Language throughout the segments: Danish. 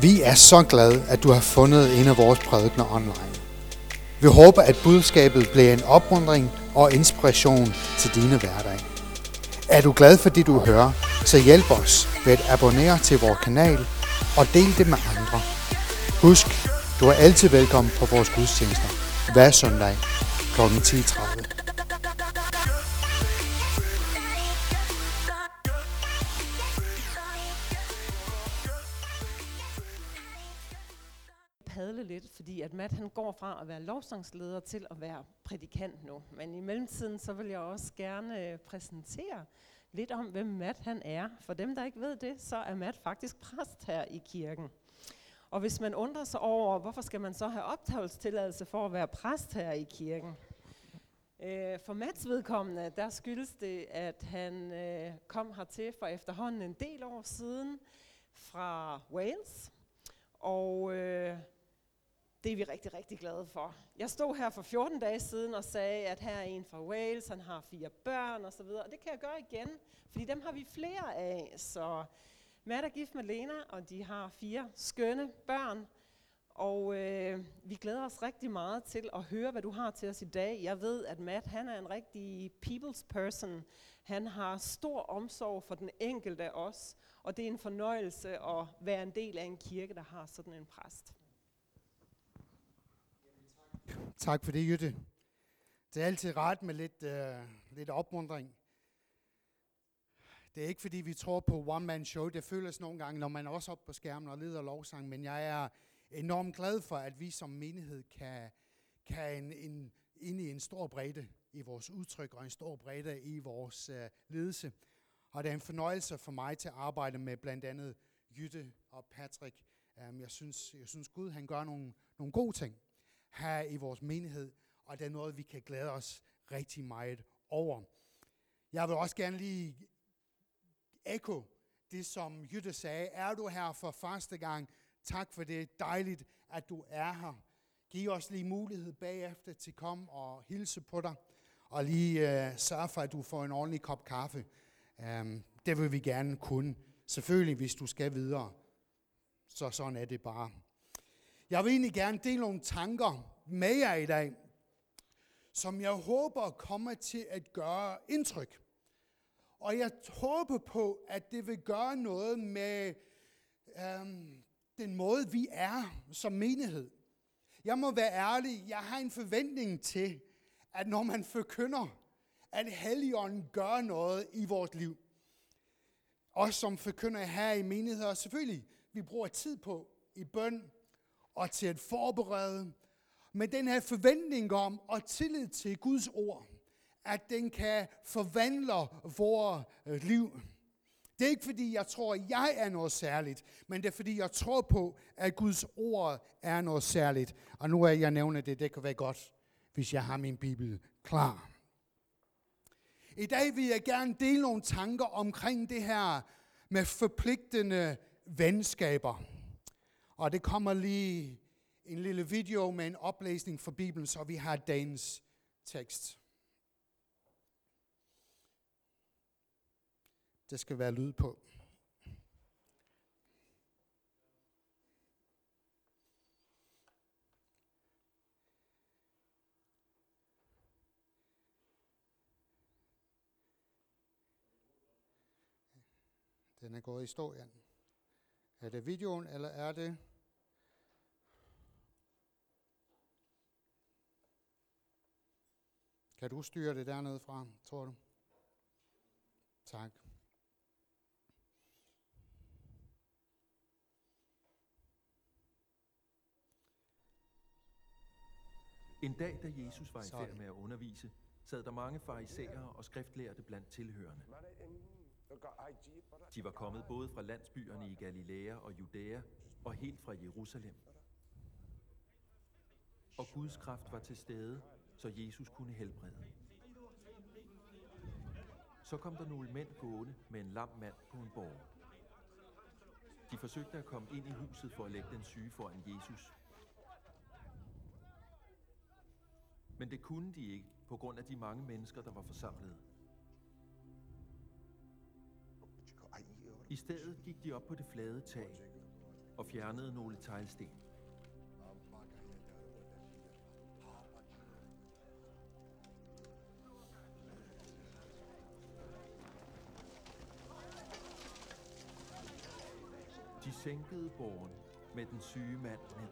Vi er så glade, at du har fundet en af vores prædikner online. Vi håber, at budskabet bliver en opmuntring og inspiration til dine hverdag. Er du glad for det, du hører, så hjælp os ved at abonnere til vores kanal og del det med andre. Husk, du er altid velkommen på vores gudstjenester hver søndag kl. 10.30. fra at være lovsangsleder til at være prædikant nu. Men i mellemtiden så vil jeg også gerne øh, præsentere lidt om, hvem Matt han er. For dem, der ikke ved det, så er Matt faktisk præst her i kirken. Og hvis man undrer sig over, hvorfor skal man så have optagelsestilladelse for at være præst her i kirken? Øh, For Mats vedkommende, der skyldes det, at han øh, kom hertil for efterhånden en del år siden fra Wales. Og øh, det er vi rigtig, rigtig glade for. Jeg stod her for 14 dage siden og sagde, at her er en fra Wales, han har fire børn osv. Og det kan jeg gøre igen, fordi dem har vi flere af. Så Matt er gift med Lena, og de har fire skønne børn. Og øh, vi glæder os rigtig meget til at høre, hvad du har til os i dag. Jeg ved, at Matt han er en rigtig people's person. Han har stor omsorg for den enkelte af os, og det er en fornøjelse at være en del af en kirke, der har sådan en præst. Tak for det, Jytte. Det er altid ret med lidt, øh, lidt opmundring. Det er ikke fordi, vi tror på one-man-show. Det føles nogle gange, når man er også oppe på skærmen og leder lovsang. Men jeg er enormt glad for, at vi som menighed kan, kan en, en, ind i en stor bredde i vores udtryk og en stor bredde i vores øh, ledelse. Og det er en fornøjelse for mig til at arbejde med blandt andet Jytte og Patrick. Um, jeg, synes, jeg synes, Gud han gør nogle, nogle gode ting her i vores menighed, og det er noget, vi kan glæde os rigtig meget over. Jeg vil også gerne lige ekko det, som Jytte sagde. Er du her for første gang? Tak for det. Dejligt, at du er her. Giv os lige mulighed bagefter til at komme og hilse på dig, og lige øh, sørge for, at du får en ordentlig kop kaffe. Um, det vil vi gerne kunne. Selvfølgelig, hvis du skal videre. Så sådan er det bare. Jeg vil egentlig gerne dele nogle tanker med jer i dag, som jeg håber kommer til at gøre indtryk. Og jeg håber på, at det vil gøre noget med øhm, den måde, vi er som menighed. Jeg må være ærlig, jeg har en forventning til, at når man forkynder, at Helligånden gør noget i vores liv. Os som forkynder her i menigheder, selvfølgelig, vi bruger tid på i bøn og til at forberede, med den her forventning om og tillid til Guds ord, at den kan forvandle vores øh, liv. Det er ikke fordi, jeg tror, at jeg er noget særligt, men det er fordi, jeg tror på, at Guds ord er noget særligt. Og nu er jeg nævner det, det kan være godt, hvis jeg har min bibel klar. I dag vil jeg gerne dele nogle tanker omkring det her med forpligtende venskaber. Og det kommer lige en lille video med en oplæsning fra Bibelen, så vi har dagens tekst. Det skal være lyd på. Den er gået i stå, Jan. Er det videoen, eller er det... Kan du styre det dernede fra, tror du? Tak. En dag, da Jesus var i færd med at undervise, sad der mange farisæere og skriftlærte blandt tilhørende. De var kommet både fra landsbyerne i Galilea og Judæa og helt fra Jerusalem. Og Guds kraft var til stede, så Jesus kunne helbrede. Så kom der nogle mænd gående med en lam mand på en borg. De forsøgte at komme ind i huset for at lægge den syge foran Jesus. Men det kunne de ikke, på grund af de mange mennesker, der var forsamlet. I stedet gik de op på det flade tag. og fjernede nogle teglsten. Sænkede borgen med den syge mand ned.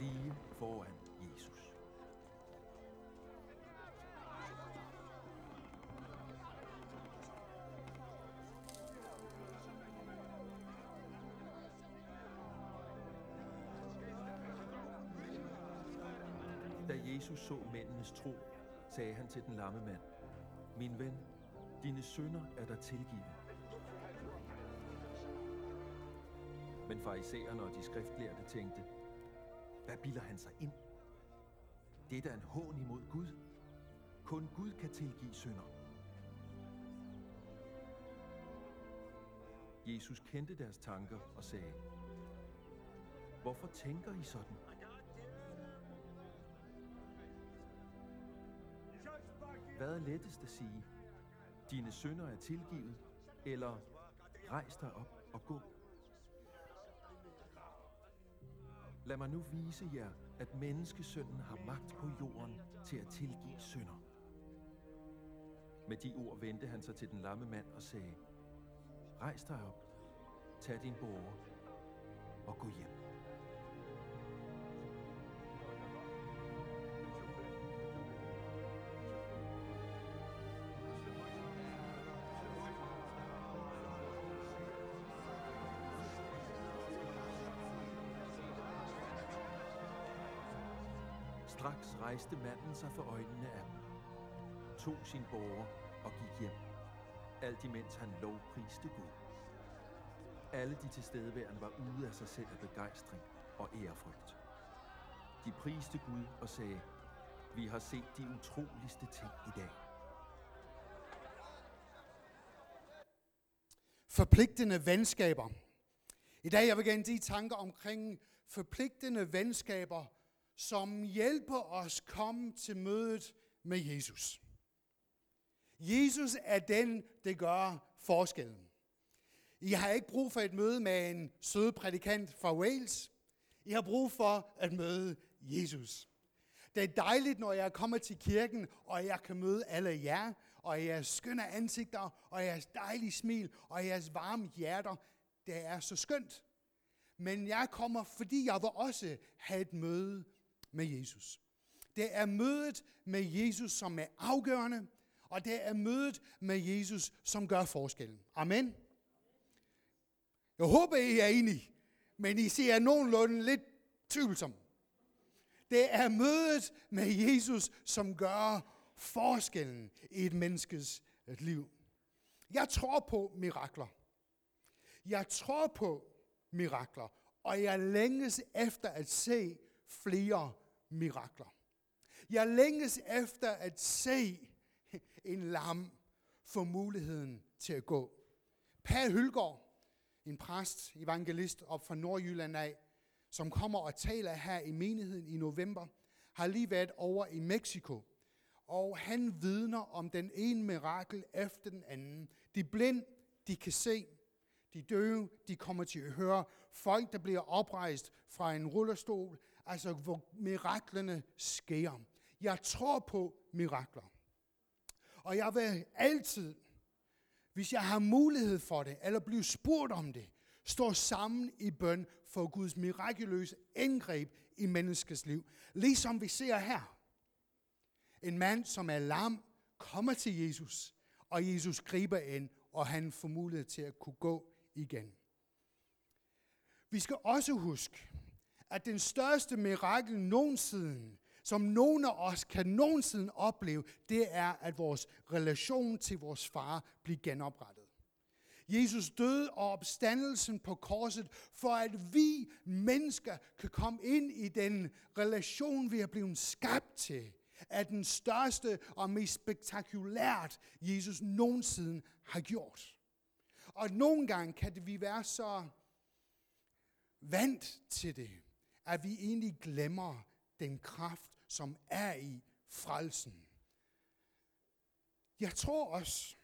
Lige foran Jesus. Da Jesus så mændenes tro, sagde han til den lamme mand, Min ven, dine sønder er der tilgivet. Men farisæerne og de skriftlærte tænkte, hvad bilder han sig ind? Det er da en hån imod Gud. Kun Gud kan tilgive synder. Jesus kendte deres tanker og sagde, Hvorfor tænker I sådan? Hvad er lettest at sige? Dine synder er tilgivet, eller rejs dig op og gå? Lad mig nu vise jer, at menneskesønnen har magt på jorden til at tilgive synder. Med de ord vendte han sig til den lamme mand og sagde, Rejs dig op, tag din borger og gå hjem. Straks rejste manden sig for øjnene af dem, tog sin borger og gik hjem, alt imens han lovpriste Gud. Alle de tilstedeværende var ude af sig selv af begejstring og ærefrygt. De priste Gud og sagde, vi har set de utroligste ting i dag. Forpligtende venskaber. I dag jeg vil gerne de tanker omkring forpligtende venskaber, som hjælper os komme til mødet med Jesus. Jesus er den, der gør forskellen. I har ikke brug for et møde med en sød prædikant fra Wales. I har brug for at møde Jesus. Det er dejligt, når jeg kommer til kirken, og jeg kan møde alle jer, og jeres skønne ansigter, og jeres dejlige smil, og jeres varme hjerter. Det er så skønt. Men jeg kommer, fordi jeg vil også have et møde med Jesus. Det er mødet med Jesus, som er afgørende, og det er mødet med Jesus, som gør forskellen. Amen. Jeg håber, I er enige, men I ser nogenlunde lidt tvivlsom. Det er mødet med Jesus, som gør forskellen i et menneskes liv. Jeg tror på mirakler. Jeg tror på mirakler, og jeg længes efter at se flere mirakler. Jeg længes efter at se en lam få muligheden til at gå. Per Hylgaard, en præst, evangelist op fra Nordjylland af, som kommer og taler her i menigheden i november, har lige været over i Mexico. Og han vidner om den ene mirakel efter den anden. De blind, de kan se. De døve, de kommer til at høre. Folk, der bliver oprejst fra en rullestol. Altså, hvor miraklerne sker. Jeg tror på mirakler. Og jeg vil altid, hvis jeg har mulighed for det, eller bliver spurgt om det, stå sammen i bøn for Guds mirakuløse indgreb i menneskets liv. Ligesom vi ser her. En mand, som er lam, kommer til Jesus, og Jesus griber ind, og han får mulighed til at kunne gå igen. Vi skal også huske, at den største mirakel nogensinde, som nogen af os kan nogensinde opleve, det er, at vores relation til vores far bliver genoprettet. Jesus døde og opstandelsen på korset, for at vi mennesker kan komme ind i den relation, vi er blevet skabt til, er den største og mest spektakulært, Jesus nogensinde har gjort. Og nogle gange kan det vi være så vant til det, at vi egentlig glemmer den kraft, som er i frelsen. Jeg tror også,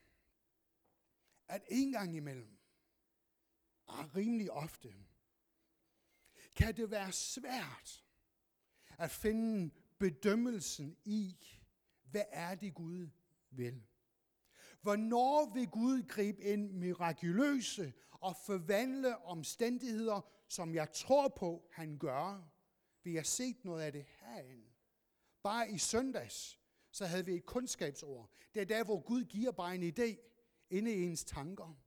at en gang imellem, ah, rimelig ofte, kan det være svært at finde bedømmelsen i, hvad er det Gud vil. Hvornår vil Gud gribe ind mirakuløse og forvandle omstændigheder, som jeg tror på, han gør? Vi har set noget af det herinde. Bare i søndags, så havde vi et kundskabsord. Det er der, hvor Gud giver bare en idé inde i ens tanker.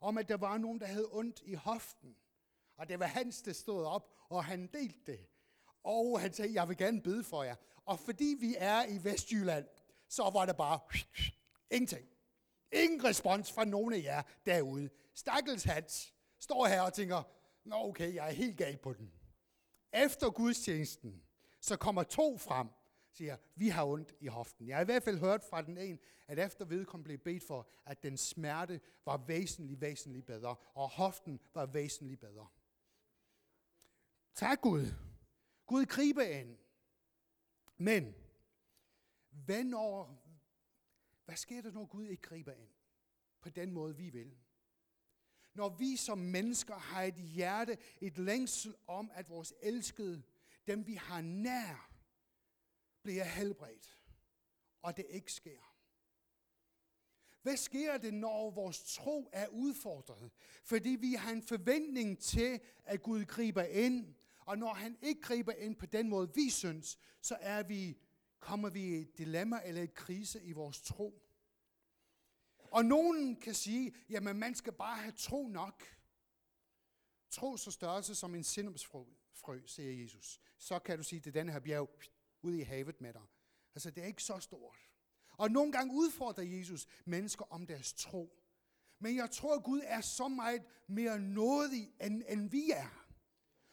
Om at der var nogen, der havde ondt i hoften. Og det var Hans, der stod op, og han delte det. Og han sagde, jeg vil gerne bede for jer. Og fordi vi er i Vestjylland, så var der bare ingenting. Ingen respons fra nogen af jer derude. Stakkels Hans står her og tænker, nå okay, jeg er helt gal på den. Efter gudstjenesten, så kommer to frem, siger, vi har ondt i hoften. Jeg har i hvert fald hørt fra den ene, at efter vedkommende blev bedt for, at den smerte var væsentligt, væsentligt bedre, og hoften var væsentligt bedre. Tak Gud. Gud griber ind. Men, hvad, når, hvad sker der, når Gud ikke griber ind? På den måde, vi vil. Når vi som mennesker har et hjerte, et længsel om, at vores elskede, dem vi har nær, bliver helbredt, og det ikke sker. Hvad sker det, når vores tro er udfordret? Fordi vi har en forventning til, at Gud griber ind, og når han ikke griber ind på den måde, vi synes, så er vi, kommer vi i et dilemma eller et krise i vores tro. Og nogen kan sige, jamen man skal bare have tro nok. Tro så størrelse som en sindumsfrø, frø, siger Jesus. Så kan du sige, det er den her bjerg ude i havet med dig. Altså det er ikke så stort. Og nogle gange udfordrer Jesus mennesker om deres tro. Men jeg tror, at Gud er så meget mere nådig, end, end vi er.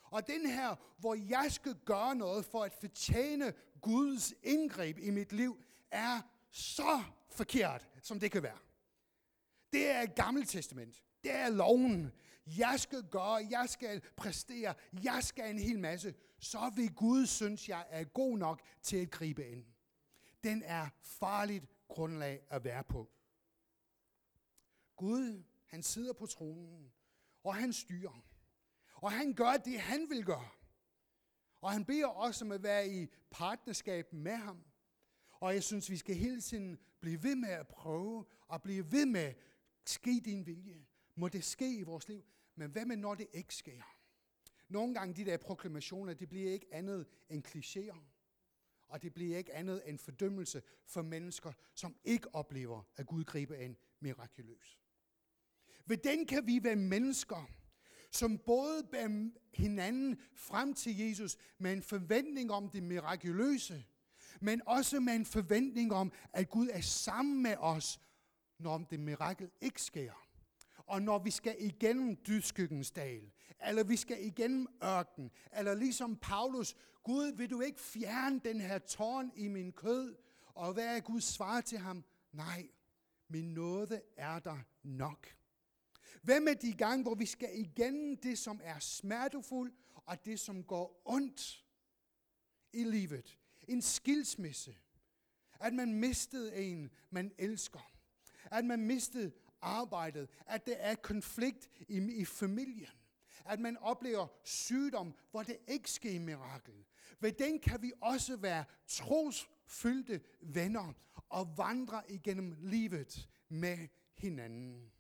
Og den her, hvor jeg skal gøre noget for at fortjene Guds indgreb i mit liv, er så forkert, som det kan være. Det er et gammelt testament. Det er loven. Jeg skal gøre, jeg skal præstere, jeg skal en hel masse. Så vil Gud synes, jeg er god nok til at gribe ind. Den er farligt grundlag at være på. Gud, han sidder på tronen, og han styrer. Og han gør det, han vil gøre. Og han beder også om at være i partnerskab med ham. Og jeg synes, vi skal hele tiden blive ved med at prøve, og blive ved med, ske din vilje. Må det ske i vores liv. Men hvad med, når det ikke sker? Nogle gange de der proklamationer, det bliver ikke andet end klichéer. Og det bliver ikke andet end fordømmelse for mennesker, som ikke oplever, at Gud griber ind mirakuløst. Ved den kan vi være mennesker, som både bærer hinanden frem til Jesus med en forventning om det mirakuløse, men også med en forventning om, at Gud er sammen med os, når det mirakel ikke sker. Og når vi skal igennem dydskyggens dal, eller vi skal igennem ørken, eller ligesom Paulus, Gud, vil du ikke fjerne den her tårn i min kød? Og hvad er Guds svar til ham? Nej, min nåde er der nok. Hvad med de gange, hvor vi skal igennem det, som er smertefuldt, og det, som går ondt i livet? En skilsmisse. At man mistede en, man elsker. At man mistede arbejdet. At der er konflikt i, i familien. At man oplever sygdom, hvor det ikke sker mirakel. Ved den kan vi også være trosfyldte venner og vandre igennem livet med hinanden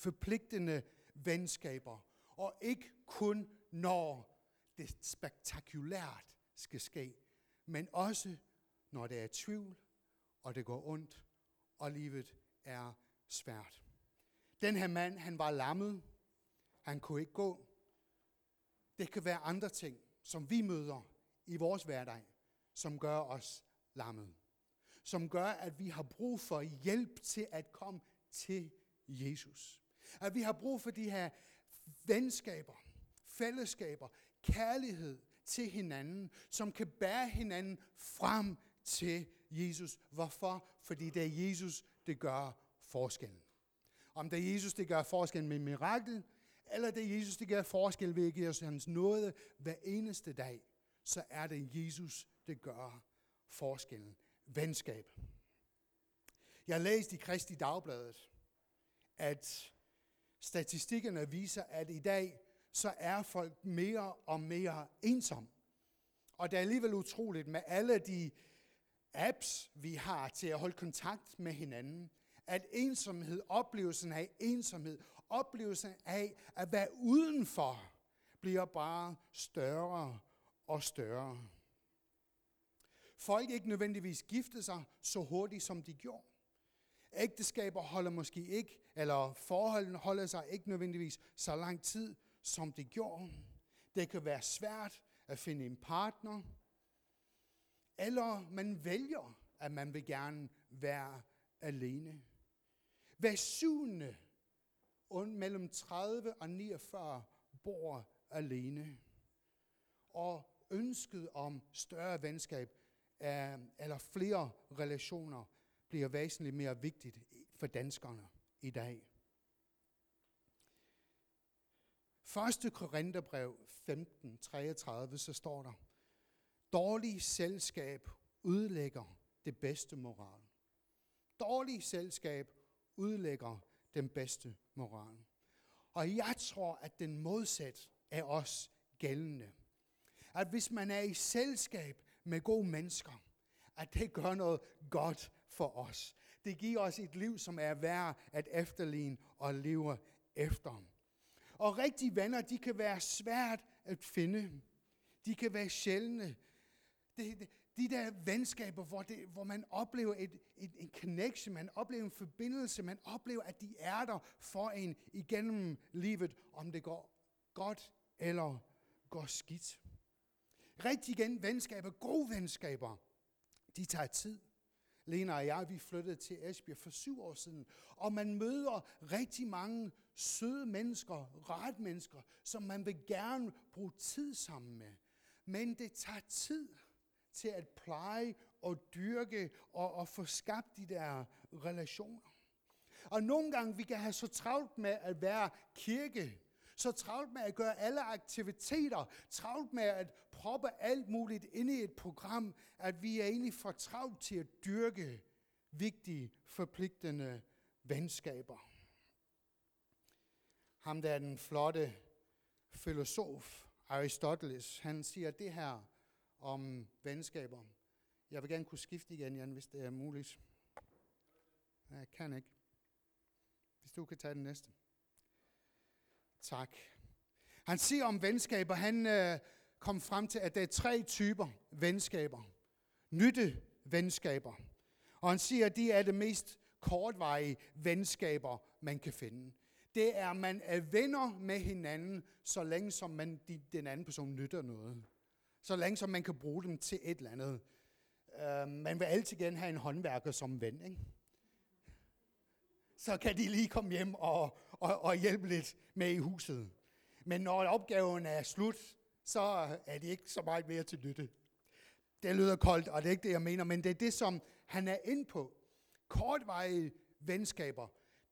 forpligtende venskaber, og ikke kun når det spektakulært skal ske, men også når der er tvivl, og det går ondt, og livet er svært. Den her mand, han var lammet. Han kunne ikke gå. Det kan være andre ting, som vi møder i vores hverdag, som gør os lammet. Som gør, at vi har brug for hjælp til at komme til Jesus. At vi har brug for de her venskaber, fællesskaber, kærlighed til hinanden, som kan bære hinanden frem til Jesus. Hvorfor? Fordi det er Jesus, det gør forskellen. Om det er Jesus, det gør forskellen med mirakel, eller det er Jesus, det gør forskel ved at give os hans nåde hver eneste dag, så er det Jesus, det gør forskellen. Venskab. Jeg læste i Kristi Dagbladet, at Statistikkerne viser, at i dag så er folk mere og mere ensomme. Og det er alligevel utroligt med alle de apps, vi har til at holde kontakt med hinanden, at ensomhed, oplevelsen af ensomhed, oplevelsen af at være udenfor, bliver bare større og større. Folk ikke nødvendigvis gifte sig så hurtigt, som de gjorde. Ægteskaber holder måske ikke, eller forholdene holder sig ikke nødvendigvis så lang tid, som de gjorde. Det kan være svært at finde en partner, eller man vælger, at man vil gerne være alene. Hver syvende mellem 30 og 49 bor alene. Og ønsket om større venskab eller flere relationer bliver væsentligt mere vigtigt for danskerne i dag. 1. Korintherbrev 15, 33, så står der, dårlig selskab udlægger det bedste moral. Dårlig selskab udlægger den bedste moral. Og jeg tror, at den modsat er også gældende. At hvis man er i selskab med gode mennesker, at det gør noget godt for os. Det giver os et liv, som er værd at efterligne og leve efter. Og rigtige venner, de kan være svært at finde. De kan være sjældne. Det, de der venskaber, hvor, det, hvor man oplever et, et, en connection, man oplever en forbindelse, man oplever, at de er der for en igennem livet, om det går godt eller går skidt. Rigtig igen venskaber, gode venskaber, de tager tid. Lena og jeg, vi flyttede til Esbjerg for syv år siden, og man møder rigtig mange søde mennesker, ret mennesker, som man vil gerne bruge tid sammen med. Men det tager tid til at pleje og dyrke og, og få skabt de der relationer. Og nogle gange vi kan have så travlt med at være kirke, så travlt med at gøre alle aktiviteter, travlt med at proppe alt muligt ind i et program, at vi er egentlig for travlt til at dyrke vigtige, forpligtende venskaber. Ham der er den flotte filosof Aristoteles, han siger det her om venskaber. Jeg vil gerne kunne skifte igen, Jan, hvis det er muligt. Jeg kan ikke. Hvis du kan tage den næste. Tak. Han siger om venskaber, han øh, kom frem til, at der er tre typer venskaber. Nytte venskaber. Og han siger, at de er det mest kortvarige venskaber, man kan finde. Det er, at man er venner med hinanden, så længe som man, de, den anden person nytter noget. Så længe som man kan bruge dem til et eller andet. Uh, man vil altid gerne have en håndværker som ven, ikke? Så kan de lige komme hjem og, og, og hjælpe lidt med i huset. Men når opgaven er slut, så er det ikke så meget mere til nytte. Det lyder koldt, og det er ikke det, jeg mener, men det er det, som han er ind på. Kortvarige venskaber.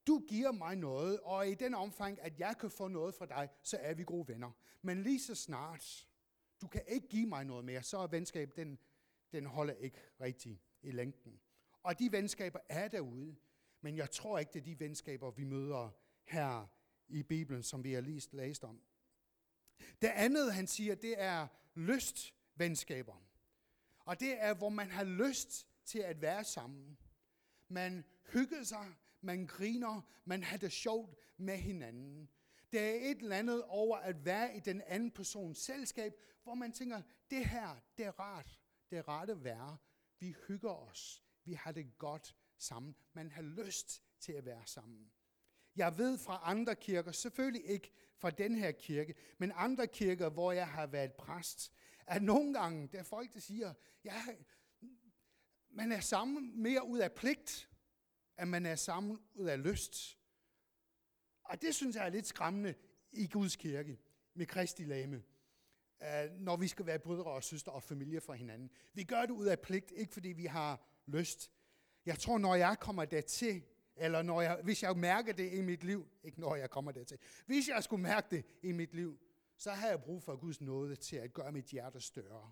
Du giver mig noget, og i den omfang, at jeg kan få noget fra dig, så er vi gode venner. Men lige så snart, du kan ikke give mig noget mere, så er venskab, den, den holder ikke rigtig i længden. Og de venskaber er derude, men jeg tror ikke, det er de venskaber, vi møder her i Bibelen, som vi har læst, læst om. Det andet, han siger, det er lystvenskaber. Og det er, hvor man har lyst til at være sammen. Man hygger sig, man griner, man har det sjovt med hinanden. Det er et eller andet over at være i den anden persons selskab, hvor man tænker, det her, det er rart. Det er rart at være. Vi hygger os. Vi har det godt sammen. Man har lyst til at være sammen. Jeg ved fra andre kirker, selvfølgelig ikke fra den her kirke, men andre kirker, hvor jeg har været præst, at nogle gange, der er folk, der siger, ja, man er sammen mere ud af pligt, end man er sammen ud af lyst. Og det synes jeg er lidt skræmmende i Guds kirke med Kristi lame. Øh, når vi skal være brødre og søstre og familie for hinanden. Vi gør det ud af pligt, ikke fordi vi har lyst. Jeg tror, når jeg kommer dertil, eller når jeg, hvis jeg mærker det i mit liv, ikke når jeg kommer dertil, hvis jeg skulle mærke det i mit liv, så har jeg brug for Guds nåde til at gøre mit hjerte større.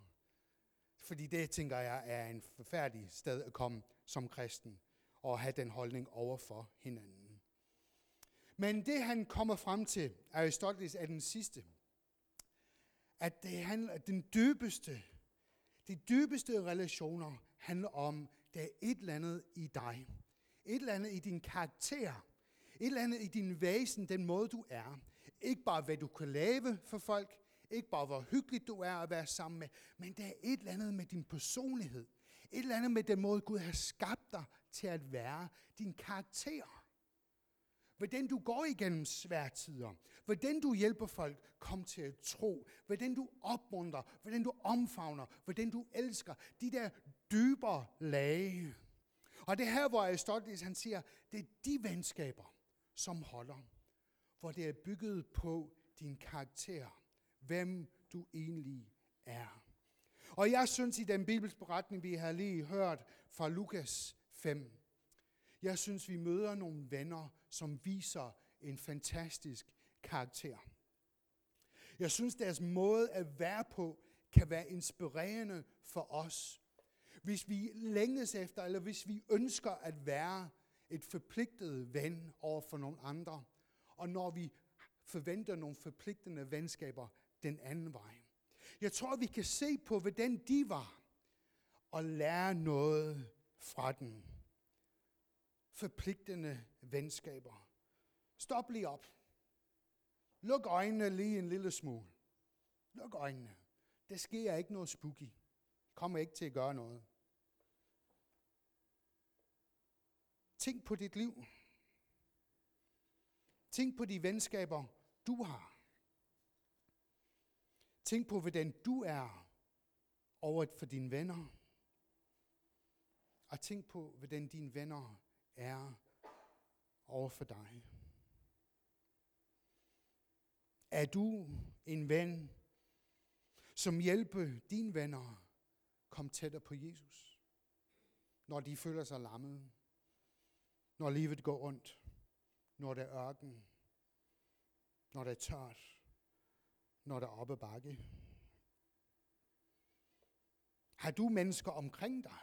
Fordi det, tænker jeg, er en forfærdelig sted at komme som kristen og have den holdning over for hinanden. Men det han kommer frem til, Aristoteles er den sidste, at det handler, at den dybeste, de dybeste relationer handler om, der er et eller andet i dig. Et eller andet i din karakter. Et eller andet i din væsen, den måde du er. Ikke bare hvad du kan lave for folk, ikke bare hvor hyggeligt du er at være sammen med, men der er et eller andet med din personlighed. Et eller andet med den måde, Gud har skabt dig til at være. Din karakter. Hvordan du går igennem svære tider. Hvordan du hjælper folk kom til at tro. Hvordan du opmuntrer. Hvordan du omfavner. Hvordan du elsker. De der dybere lag. Og det her, hvor Aristoteles han siger, det er de venskaber, som holder. Hvor det er bygget på din karakter. Hvem du egentlig er. Og jeg synes i den bibelske beretning, vi har lige hørt fra Lukas 5, jeg synes, vi møder nogle venner, som viser en fantastisk karakter. Jeg synes, deres måde at være på kan være inspirerende for os. Hvis vi længes efter, eller hvis vi ønsker at være et forpligtet ven over for nogle andre, og når vi forventer nogle forpligtende venskaber den anden vej. Jeg tror, vi kan se på, hvordan de var, og lære noget fra den. Forpligtende venskaber. Stop lige op. Luk øjnene lige en lille smule. Luk øjnene. Der sker ikke noget spooky. Kommer ikke til at gøre noget. Tænk på dit liv. Tænk på de venskaber, du har. Tænk på, hvordan du er over for dine venner. Og tænk på, hvordan dine venner er over for dig. Er du en ven, som hjælper dine venner komme tættere på Jesus? Når de føler sig lammede, Når livet går ondt. Når der er ørken. Når der er tørt. Når der er oppe bakke. Har du mennesker omkring dig,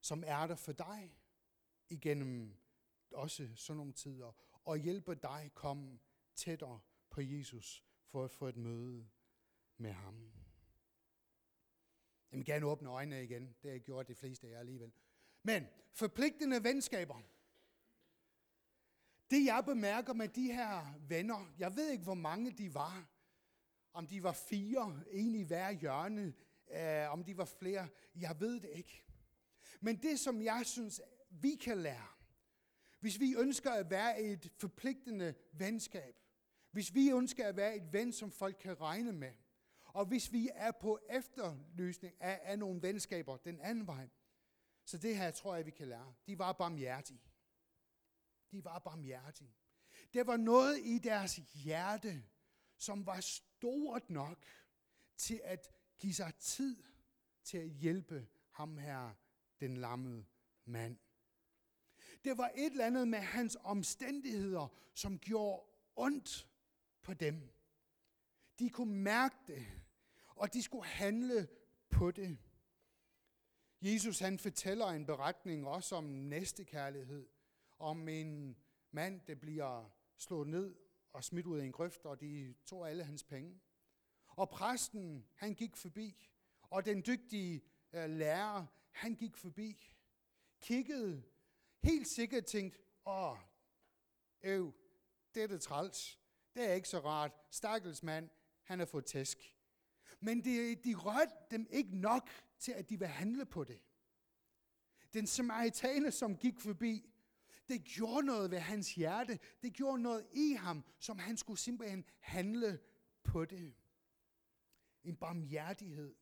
som er der for dig igennem også sådan nogle tider, og hjælper dig komme tættere på Jesus for at få et møde med ham. Jeg vil gerne åbne øjnene igen. Det har jeg gjort de fleste af jer alligevel. Men forpligtende venskaber. Det jeg bemærker med de her venner, jeg ved ikke hvor mange de var. Om de var fire, en i hver hjørne, øh, om de var flere, jeg ved det ikke. Men det som jeg synes, vi kan lære, hvis vi ønsker at være et forpligtende venskab, hvis vi ønsker at være et ven, som folk kan regne med, og hvis vi er på efterløsning af, af nogle venskaber den anden vej, så det her tror jeg, vi kan lære. De var barmhjertige. De var barmhjertige. Der var noget i deres hjerte, som var stort nok til at give sig tid til at hjælpe ham her, den lammede mand. Det var et eller andet med hans omstændigheder, som gjorde ondt på dem. De kunne mærke det, og de skulle handle på det. Jesus han fortæller en beretning også om næstekærlighed, om en mand, der bliver slået ned og smidt ud af en grøft, og de tog alle hans penge. Og præsten, han gik forbi, og den dygtige øh, lærer, han gik forbi, kiggede, helt sikkert tænkt, åh, øv, det er det træls. Det er ikke så rart. Stakkels mand, han har fået tæsk. Men det, de rørte dem ikke nok til, at de vil handle på det. Den samaritaner, som gik forbi, det gjorde noget ved hans hjerte. Det gjorde noget i ham, som han skulle simpelthen handle på det. En barmhjertighed.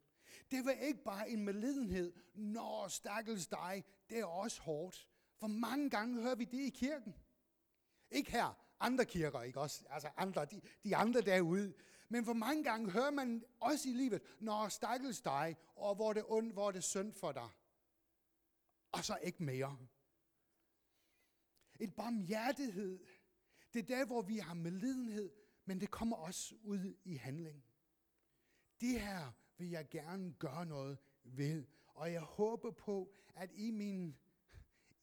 Det var ikke bare en medlidenhed. Når stakkels dig, det er også hårdt. For mange gange hører vi det i kirken. Ikke her, andre kirker, ikke også? Altså andre, de, de andre derude. Men for mange gange hører man også i livet, når stakkels dig, og hvor det ondt, hvor det synd for dig. Og så ikke mere. Et barmhjertighed. Det er der, hvor vi har medlidenhed, men det kommer også ud i handling. Det her vil jeg gerne gøre noget ved. Og jeg håber på, at i min,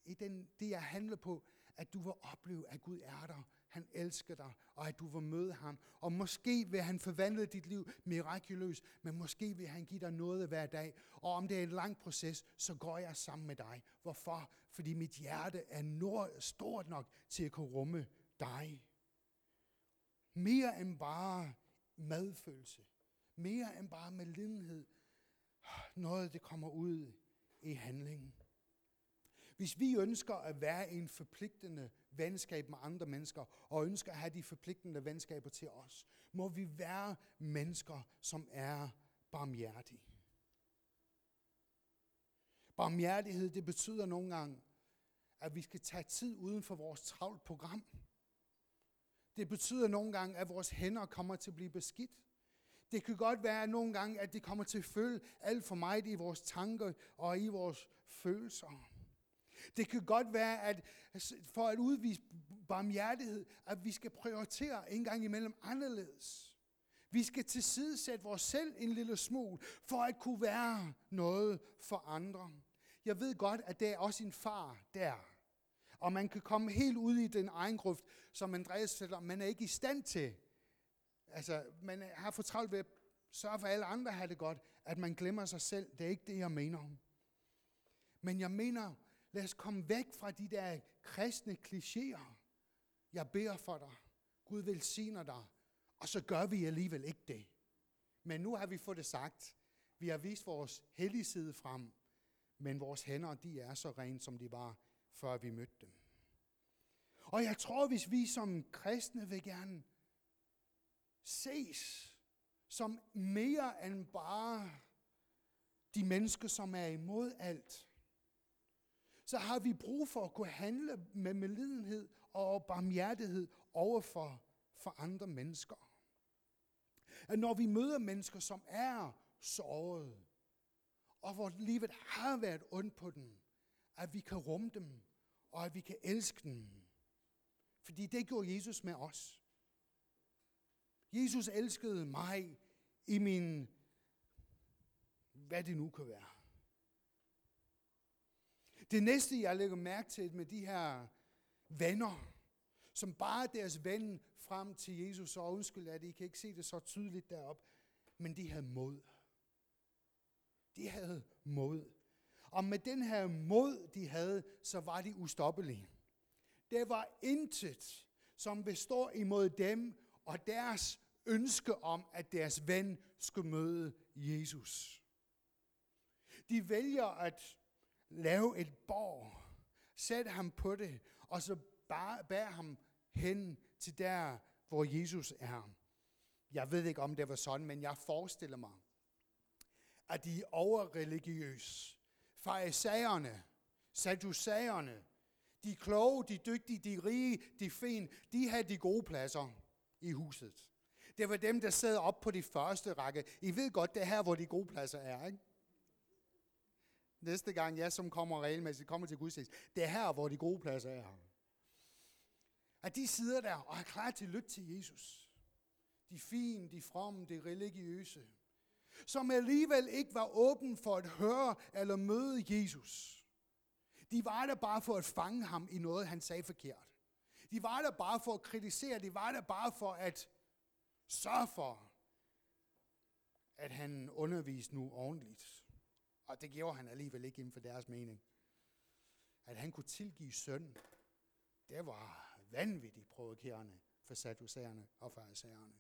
i den, det jeg handler på, at du vil opleve, at Gud er der. han elsker dig, og at du vil møde ham. Og måske vil han forvandle dit liv mirakuløst, men måske vil han give dig noget hver dag. Og om det er en lang proces, så går jeg sammen med dig. Hvorfor? Fordi mit hjerte er nord, stort nok til at kunne rumme dig. Mere end bare medfølelse. Mere end bare medlidenhed. Noget, det kommer ud i handling. Hvis vi ønsker at være i en forpligtende venskab med andre mennesker, og ønsker at have de forpligtende venskaber til os, må vi være mennesker, som er barmhjertige. Barmhjertighed, det betyder nogle gange, at vi skal tage tid uden for vores travlt program. Det betyder nogle gange, at vores hænder kommer til at blive beskidt. Det kan godt være at nogle gange, at det kommer til at føle alt for meget i vores tanker og i vores følelser. Det kan godt være, at for at udvise barmhjertighed, at vi skal prioritere en gang imellem anderledes. Vi skal tilsidesætte vores selv en lille smule, for at kunne være noget for andre. Jeg ved godt, at der er også en far der. Og man kan komme helt ud i den egen grøft, som Andreas sætter, man er ikke i stand til. Altså, man har for travlt ved at sørge for, at alle andre har det godt, at man glemmer sig selv. Det er ikke det, jeg mener. Men jeg mener, Lad os komme væk fra de der kristne klichéer. Jeg beder for dig. Gud velsigner dig. Og så gør vi alligevel ikke det. Men nu har vi fået det sagt. Vi har vist vores hellige side frem. Men vores hænder, de er så rene, som de var, før vi mødte dem. Og jeg tror, hvis vi som kristne vil gerne ses som mere end bare de mennesker, som er imod alt, så har vi brug for at kunne handle med medlidenhed og barmhjertighed over for, for andre mennesker. At når vi møder mennesker, som er såret, og hvor livet har været ondt på dem, at vi kan rumme dem, og at vi kan elske dem. Fordi det gjorde Jesus med os. Jesus elskede mig i min, hvad det nu kan være. Det næste, jeg lægger mærke til med de her venner, som bare deres ven frem til Jesus, og undskyld, at I kan ikke se det så tydeligt derop, men de havde mod. De havde mod. Og med den her mod, de havde, så var de ustoppelige. Der var intet, som består imod dem og deres ønske om, at deres ven skulle møde Jesus. De vælger at lave et borg, sæt ham på det, og så bare bær ham hen til der, hvor Jesus er. Jeg ved ikke, om det var sådan, men jeg forestiller mig, at de overreligiøse, farisæerne, sadusæerne, de kloge, de dygtige, de rige, de fine, de havde de gode pladser i huset. Det var dem, der sad op på de første række. I ved godt, det er her, hvor de gode pladser er, ikke? Næste gang jeg som kommer regelmæssigt kommer til gudstjeneste. Det er her, hvor de gode pladser er. At de sidder der og er klar til at lytte til Jesus. De fine, de fromme, de religiøse. Som alligevel ikke var åben for at høre eller møde Jesus. De var der bare for at fange ham i noget, han sagde forkert. De var der bare for at kritisere. De var der bare for at sørge for, at han underviste nu ordentligt. Og det gjorde han alligevel ikke inden for deres mening. At han kunne tilgive søn, det var vanvittigt provokerende for sadducerne og farisæerne.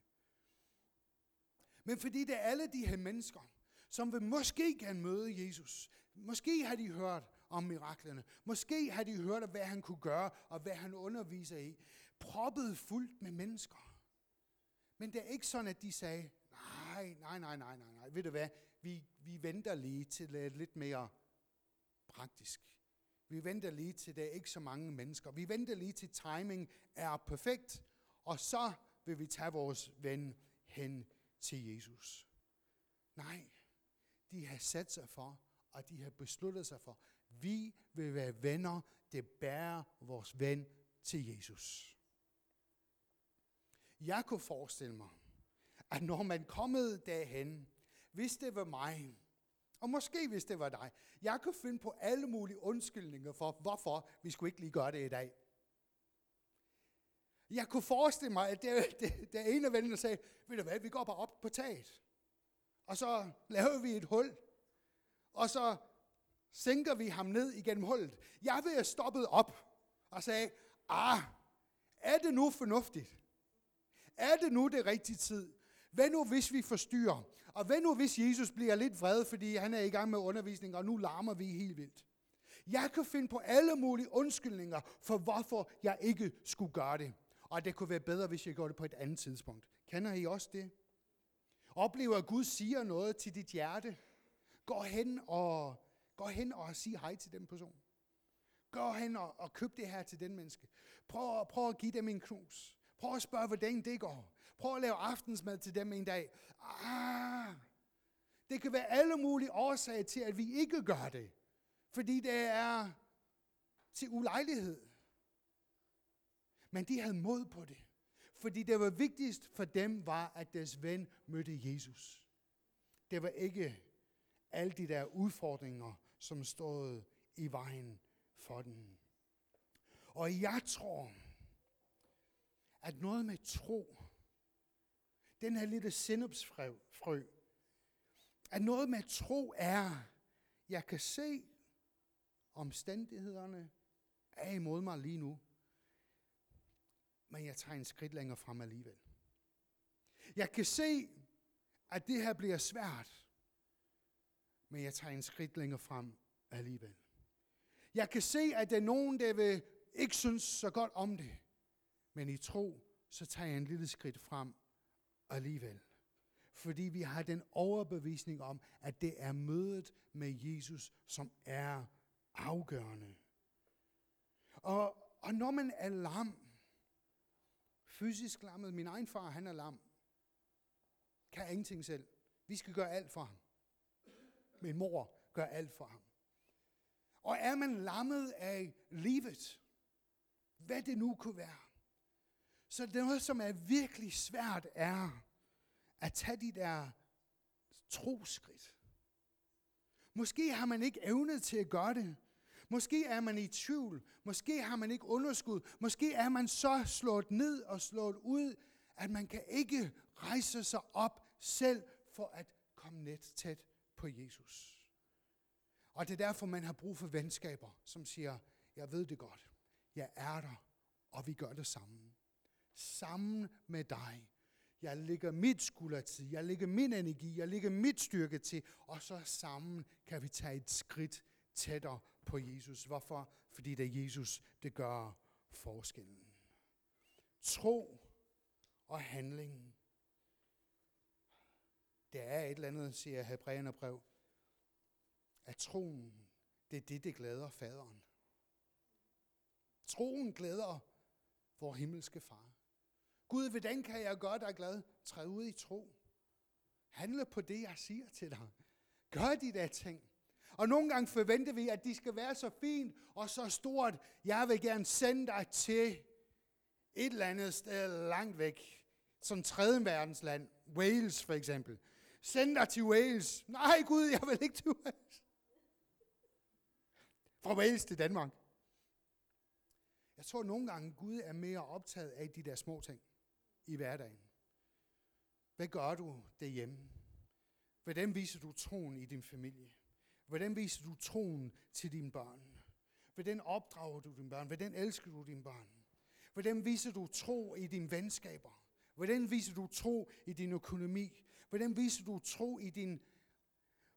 Men fordi det er alle de her mennesker, som vil måske kan møde Jesus. Måske har de hørt om miraklerne. Måske har de hørt, hvad han kunne gøre, og hvad han underviser i. Proppet fuldt med mennesker. Men det er ikke sådan, at de sagde, nej, nej, nej, nej, nej, nej. Ved du hvad? Vi, vi venter lige til det lidt mere praktisk. Vi venter lige til, der er ikke så mange mennesker. Vi venter lige til, timing er perfekt, og så vil vi tage vores ven hen til Jesus. Nej, de har sat sig for, og de har besluttet sig for, vi vil være venner, det bærer vores ven til Jesus. Jeg kunne forestille mig, at når man kommet derhen, hvis det var mig, og måske hvis det var dig, jeg kunne finde på alle mulige undskyldninger for, hvorfor vi skulle ikke lige gøre det i dag. Jeg kunne forestille mig, at det, det, der ene af vennerne sagde, ved du hvad, vi går bare op på taget. Og så laver vi et hul. Og så sænker vi ham ned igennem hullet. Jeg ville have stoppet op og sagde, ah, er det nu fornuftigt? Er det nu det rigtige tid? Hvad nu, hvis vi forstyrrer? Og hvad nu, hvis Jesus bliver lidt vred, fordi han er i gang med undervisning, og nu larmer vi helt vildt? Jeg kan finde på alle mulige undskyldninger for, hvorfor jeg ikke skulle gøre det. Og det kunne være bedre, hvis jeg gjorde det på et andet tidspunkt. Kender I også det? Oplever, at Gud siger noget til dit hjerte. Gå hen og, gå hen og sig hej til den person. Gå hen og, og køb det her til den menneske. Prøv, prøv at give dem en knus. Prøv at spørge, hvordan det går. Prøv at lave aftensmad til dem en dag. Ah, det kan være alle mulige årsager til, at vi ikke gør det. Fordi det er til ulejlighed. Men de havde mod på det. Fordi det var vigtigst for dem var, at deres ven mødte Jesus. Det var ikke alle de der udfordringer, som stod i vejen for den. Og jeg tror, at noget med tro, den her lille sennepsfrø, at noget med tro er, jeg kan se omstændighederne er imod mig lige nu, men jeg tager en skridt længere frem alligevel. Jeg kan se, at det her bliver svært, men jeg tager en skridt længere frem alligevel. Jeg kan se, at der er nogen, der vil ikke synes så godt om det, men i tro, så tager jeg en lille skridt frem alligevel. Fordi vi har den overbevisning om, at det er mødet med Jesus, som er afgørende. Og, og når man er lam, fysisk lammet, min egen far, han er lam, kan ingenting selv. Vi skal gøre alt for ham. Min mor gør alt for ham. Og er man lammet af livet, hvad det nu kunne være, så noget, som er virkelig svært, er at tage de der troskridt. Måske har man ikke evnet til at gøre det. Måske er man i tvivl. Måske har man ikke underskud. Måske er man så slået ned og slået ud, at man kan ikke rejse sig op selv for at komme net tæt på Jesus. Og det er derfor, man har brug for venskaber, som siger, jeg ved det godt. Jeg er der, og vi gør det sammen. Sammen med dig. Jeg lægger mit skulder til, jeg lægger min energi, jeg lægger mit styrke til, og så sammen kan vi tage et skridt tættere på Jesus. Hvorfor? Fordi det er Jesus, det gør forskellen. Tro og handling. Det er et eller andet, siger Hebræerne brev, at troen, det er det, det glæder faderen. Troen glæder vor himmelske far. Gud, hvordan kan jeg gøre dig glad? Træd ud i tro. Handle på det, jeg siger til dig. Gør de der ting. Og nogle gange forventer vi, at de skal være så fint og så stort. Jeg vil gerne sende dig til et eller andet sted langt væk. Som tredje verdensland. Wales for eksempel. Send dig til Wales. Nej Gud, jeg vil ikke til Wales. Fra Wales til Danmark. Jeg tror nogle gange, Gud er mere optaget af de der små ting i hverdagen. Hvad gør du derhjemme? Hvordan viser du troen i din familie? Hvordan viser du troen til dine børn? Hvordan opdrager du dine børn? Hvordan elsker du dine børn? Hvordan viser du tro i dine venskaber? Hvordan viser du tro i din økonomi? Hvordan viser du tro i din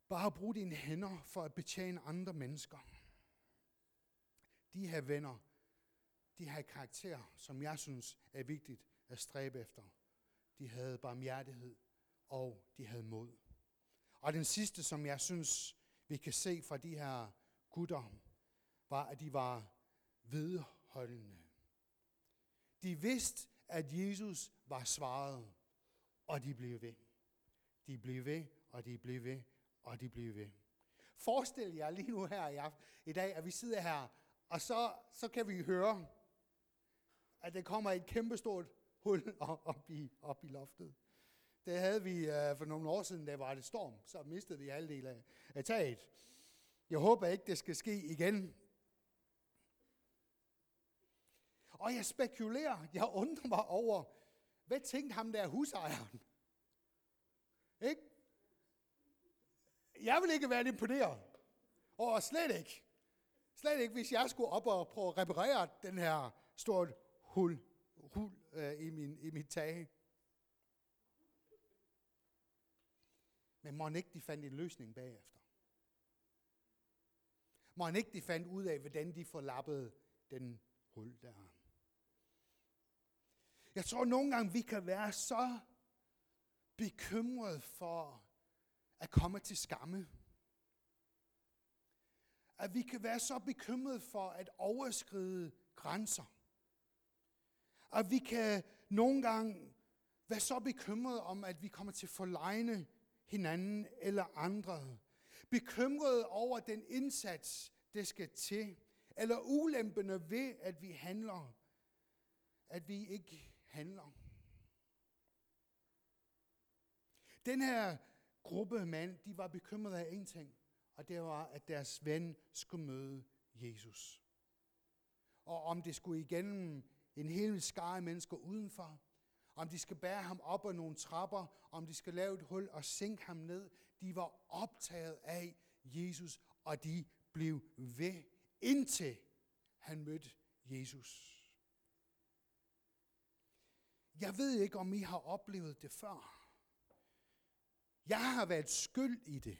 bare bruge dine hænder for at betjene andre mennesker? De her venner, de har karakter, som jeg synes er vigtigt at stræbe efter. De havde barmhjertighed, og de havde mod. Og den sidste, som jeg synes, vi kan se fra de her gutter, var, at de var vedholdende. De vidste, at Jesus var svaret, og de blev ved. De blev ved, og de blev ved, og de blev ved. Forestil jer lige nu her i, aften, i dag, at vi sidder her, og så, så kan vi høre, at der kommer et kæmpestort hul op i, op i loftet. Det havde vi øh, for nogle år siden, da var det storm, så mistede vi halvdel af, af taget. Jeg håber ikke, det skal ske igen. Og jeg spekulerer, jeg undrer mig over, hvad tænkte ham der husejeren? Ikke? Jeg vil ikke være imponeret. Og slet ikke. Slet ikke, hvis jeg skulle op og prøve at reparere den her stort hul, hul øh, i, min, i mit tag. Men må ikke de fandt en løsning bagefter? Må ikke de fandt ud af, hvordan de får lappet den hul der? Jeg tror nogle gange, vi kan være så bekymret for at komme til skamme. At vi kan være så bekymret for at overskride grænser. At vi kan nogle gange være så bekymret om, at vi kommer til at forlegne hinanden eller andre. Bekymret over den indsats, det skal til. Eller ulemperne ved, at vi handler. At vi ikke handler. Den her gruppe mænd, de var bekymrede af en ting, og det var, at deres ven skulle møde Jesus. Og om det skulle igennem en hel skare mennesker udenfor, om de skal bære ham op ad nogle trapper, om de skal lave et hul og sænke ham ned. De var optaget af Jesus, og de blev ved, indtil han mødte Jesus. Jeg ved ikke, om I har oplevet det før. Jeg har været skyld i det.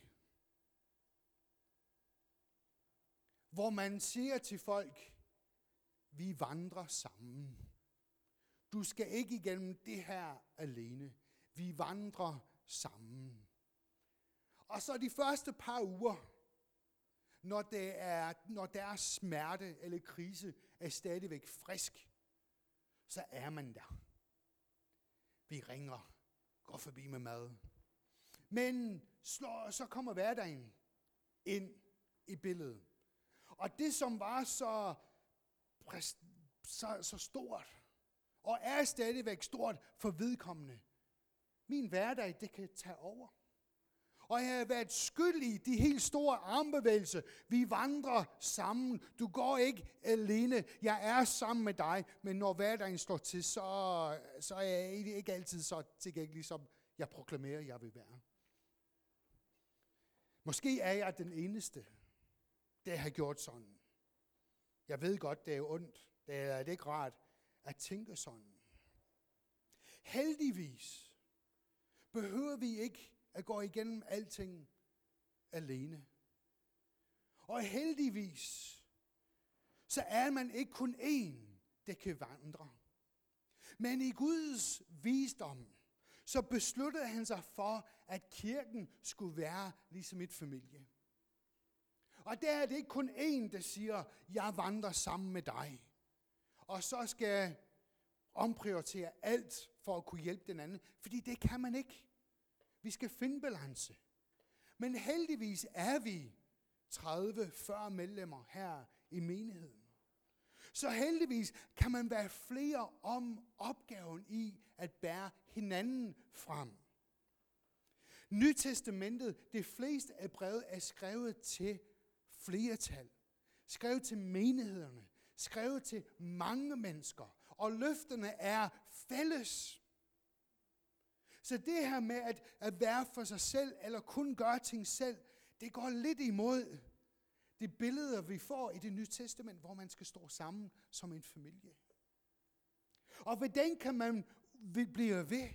Hvor man siger til folk, vi vandrer sammen. Du skal ikke igennem det her alene. Vi vandrer sammen. Og så de første par uger, når, det er, når deres smerte eller krise er stadigvæk frisk, så er man der. Vi ringer, går forbi med mad. Men slår, så kommer hverdagen ind i billedet. Og det, som var så, så, så stort, og er stadigvæk stort for vedkommende. Min hverdag, det kan tage over. Og jeg har været skyld i de helt store armbevægelser. Vi vandrer sammen. Du går ikke alene. Jeg er sammen med dig. Men når hverdagen står til, så, så er jeg ikke altid så tilgængelig, som jeg proklamerer, jeg vil være. Måske er jeg den eneste, der har gjort sådan. Jeg ved godt, det er ondt. Det er, det er ikke rart at tænke sådan. Heldigvis behøver vi ikke at gå igennem alting alene. Og heldigvis, så er man ikke kun én, der kan vandre. Men i Guds visdom, så besluttede han sig for, at kirken skulle være ligesom et familie. Og der er det ikke kun én, der siger, jeg vandrer sammen med dig. Og så skal omprioritere alt for at kunne hjælpe den anden, fordi det kan man ikke. Vi skal finde balance. Men heldigvis er vi 30-40 medlemmer her i menigheden. Så heldigvis kan man være flere om opgaven i at bære hinanden frem. Nytestamentet, det fleste af brevet er skrevet til flertal. Skrevet til menighederne. Skrevet til mange mennesker og løfterne er fælles. Så det her med at, at være for sig selv, eller kun gøre ting selv, det går lidt imod det billeder, vi får i det nye testament, hvor man skal stå sammen som en familie. Og hvordan kan man blive ved?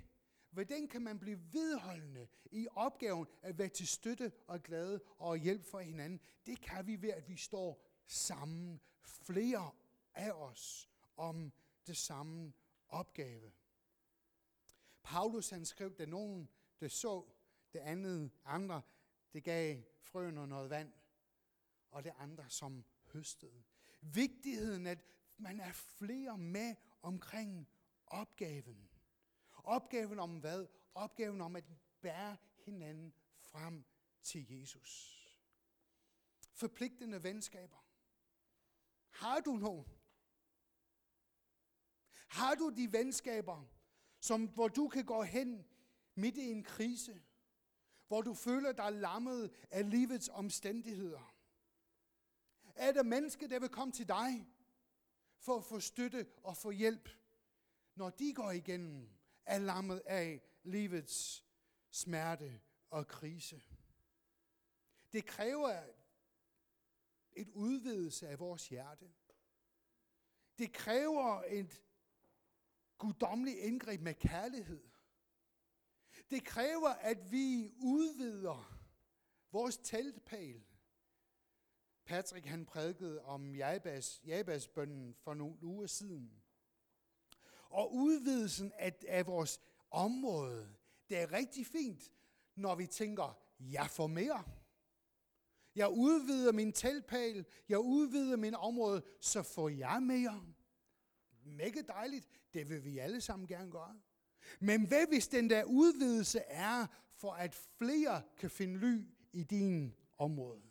Hvordan kan man blive vedholdende i opgaven at være til støtte og glade og hjælp for hinanden? Det kan vi ved, at vi står sammen, flere af os, om det samme opgave. Paulus han skrev, at nogen det så, det andet andre, det gav frøen og noget vand, og det andre som høstede. Vigtigheden, at man er flere med omkring opgaven. Opgaven om hvad? Opgaven om at bære hinanden frem til Jesus. Forpligtende venskaber. Har du nogen? Har du de venskaber, som, hvor du kan gå hen midt i en krise, hvor du føler dig lammet af livets omstændigheder? Er der mennesker, der vil komme til dig, for at få støtte og få hjælp, når de går igennem er lammet af livets smerte og krise. Det kræver et udvidelse af vores hjerte. Det kræver et guddommeligt indgreb med kærlighed. Det kræver, at vi udvider vores teltpæl. Patrick han prædikede om Jabas, Jabas bønnen for nogle uger siden. Og udvidelsen af, af vores område, det er rigtig fint, når vi tænker, jeg får mere. Jeg udvider min teltpæl, jeg udvider min område, så får jeg mere. Mega dejligt, det vil vi alle sammen gerne gøre. Men hvad hvis den der udvidelse er, for at flere kan finde ly i din område?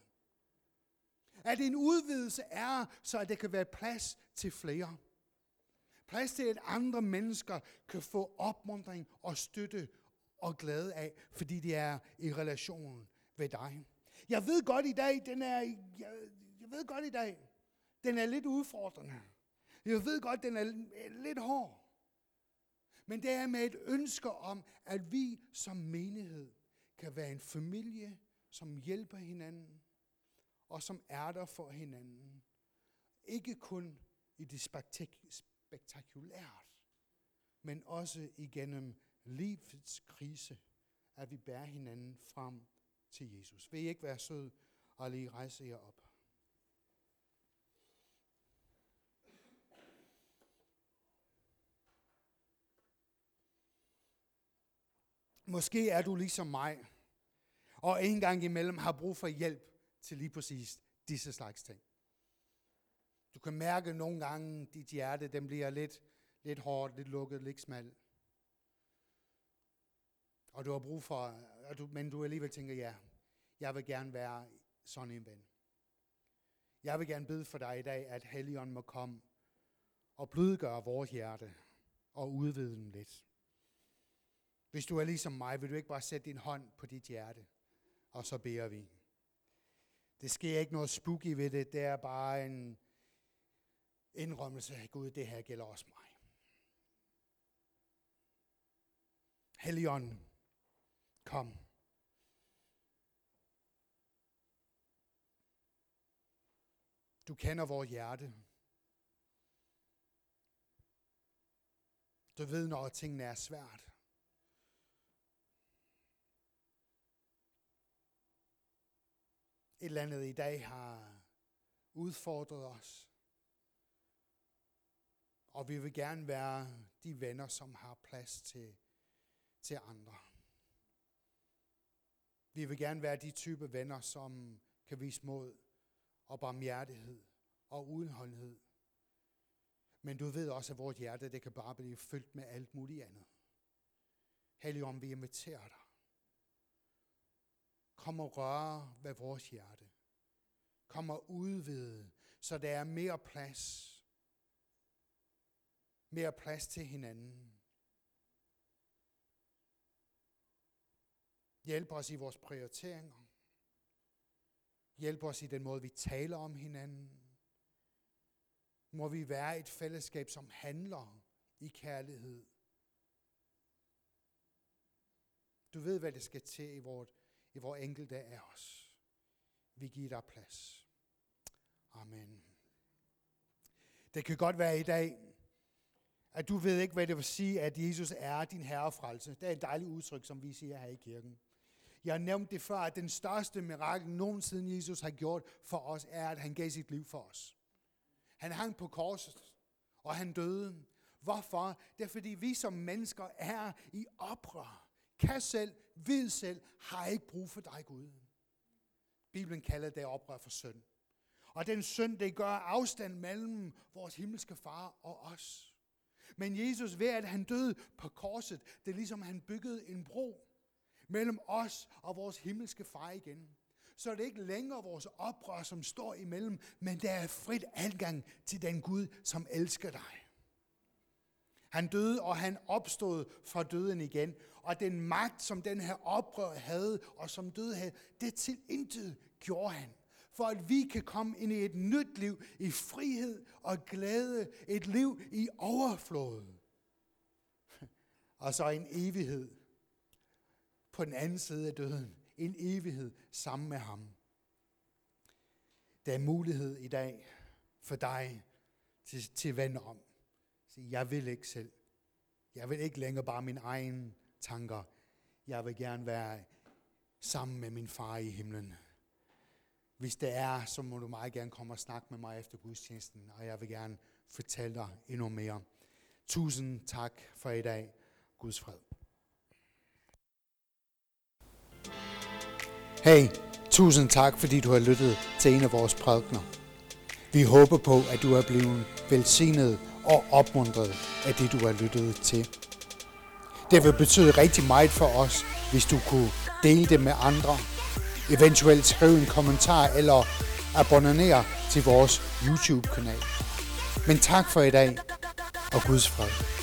At en udvidelse er, så at der kan være plads til flere. Plads til, at andre mennesker kan få opmuntring og støtte og glæde af, fordi de er i relation ved dig. Jeg ved godt i dag, den er, jeg, jeg ved godt i dag, den er lidt udfordrende. Jeg ved godt, den er lidt hård. Men det er med et ønske om, at vi som menighed kan være en familie, som hjælper hinanden, og som er der for hinanden. Ikke kun i det spektakulært, men også igennem livets krise, at vi bærer hinanden frem til Jesus. Vil I ikke være sød og lige rejse jer op? Måske er du ligesom mig, og en gang imellem har brug for hjælp til lige præcis disse slags ting. Du kan mærke nogle gange, dit hjerte den bliver lidt, lidt hårdt, lidt lukket, lidt smalt. Og du har brug for, og du, men du alligevel tænker, ja, jeg vil gerne være sådan en ven. Jeg vil gerne bede for dig i dag, at Helligånden må komme og blødgøre vores hjerte og udvide dem lidt. Hvis du er ligesom mig, vil du ikke bare sætte din hånd på dit hjerte, og så beder vi. Det sker ikke noget spooky ved det, det er bare en indrømmelse af Gud, det her gælder også mig. Helligånd, kom. Du kender vores hjerte. Du ved, når tingene er svært. Et eller andet i dag har udfordret os. Og vi vil gerne være de venner, som har plads til, til andre. Vi vil gerne være de type venner, som kan vise mod og barmhjertighed og udenholdenhed. Men du ved også, at vores hjerte, det kan bare blive fyldt med alt muligt andet. Helligånd, vi inviterer dig. Kom og røre ved vores hjerte. Kom og udvide, så der er mere plads. Mere plads til hinanden. Hjælp os i vores prioriteringer. Hjælp os i den måde, vi taler om hinanden. Må vi være et fællesskab, som handler i kærlighed. Du ved, hvad det skal til i vores, i vores enkelte af os. Vi giver dig plads. Amen. Det kan godt være i dag, at du ved ikke, hvad det vil sige, at Jesus er din herre frelse. Det er et dejligt udtryk, som vi siger her i kirken. Jeg har nævnt det før, at den største mirakel nogensinde Jesus har gjort for os, er, at han gav sit liv for os. Han hang på korset, og han døde. Hvorfor? Det er fordi vi som mennesker er i oprør. Kan selv, ved selv, har ikke brug for dig, Gud. Bibelen kalder det oprør for synd. Og den synd, det gør afstand mellem vores himmelske far og os. Men Jesus, ved at han døde på korset, det er ligesom han byggede en bro mellem os og vores himmelske far igen. Så er det ikke længere vores oprør, som står imellem, men der er frit adgang til den Gud, som elsker dig. Han døde, og han opstod fra døden igen. Og den magt, som den her oprør havde, og som døde havde, det til intet gjorde han for at vi kan komme ind i et nyt liv i frihed og glæde, et liv i overflod. Og så en evighed på den anden side af døden. En evighed sammen med ham. Der er mulighed i dag for dig til, til at vende om. Sige, jeg vil ikke selv. Jeg vil ikke længere bare mine egne tanker. Jeg vil gerne være sammen med min far i himlen. Hvis det er, så må du meget gerne komme og snakke med mig efter gudstjenesten, og jeg vil gerne fortælle dig endnu mere. Tusind tak for i dag. Guds fred. Hey, tusind tak, fordi du har lyttet til en af vores prædikner. Vi håber på, at du er blevet velsignet og opmuntret af det, du har lyttet til. Det vil betyde rigtig meget for os, hvis du kunne dele det med andre. Eventuelt skrive en kommentar eller abonnere til vores YouTube-kanal. Men tak for i dag, og Guds fred.